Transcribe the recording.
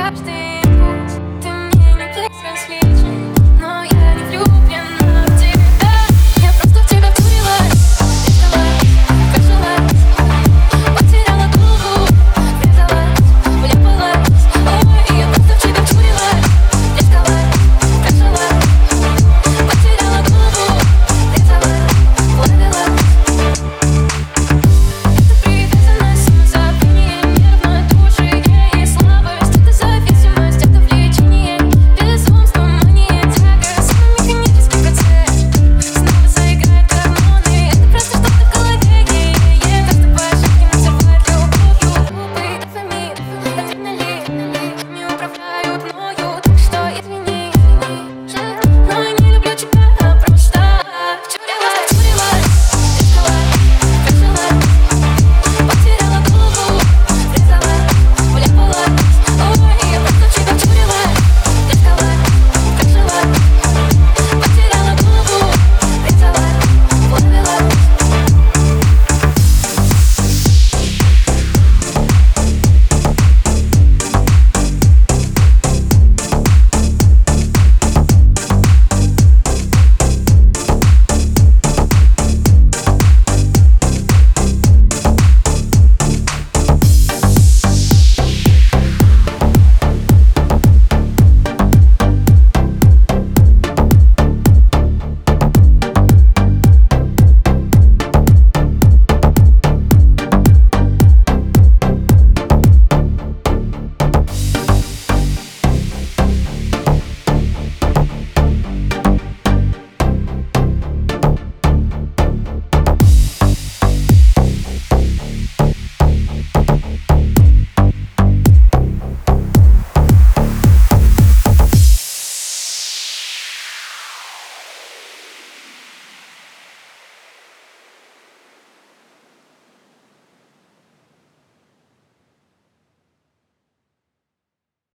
up.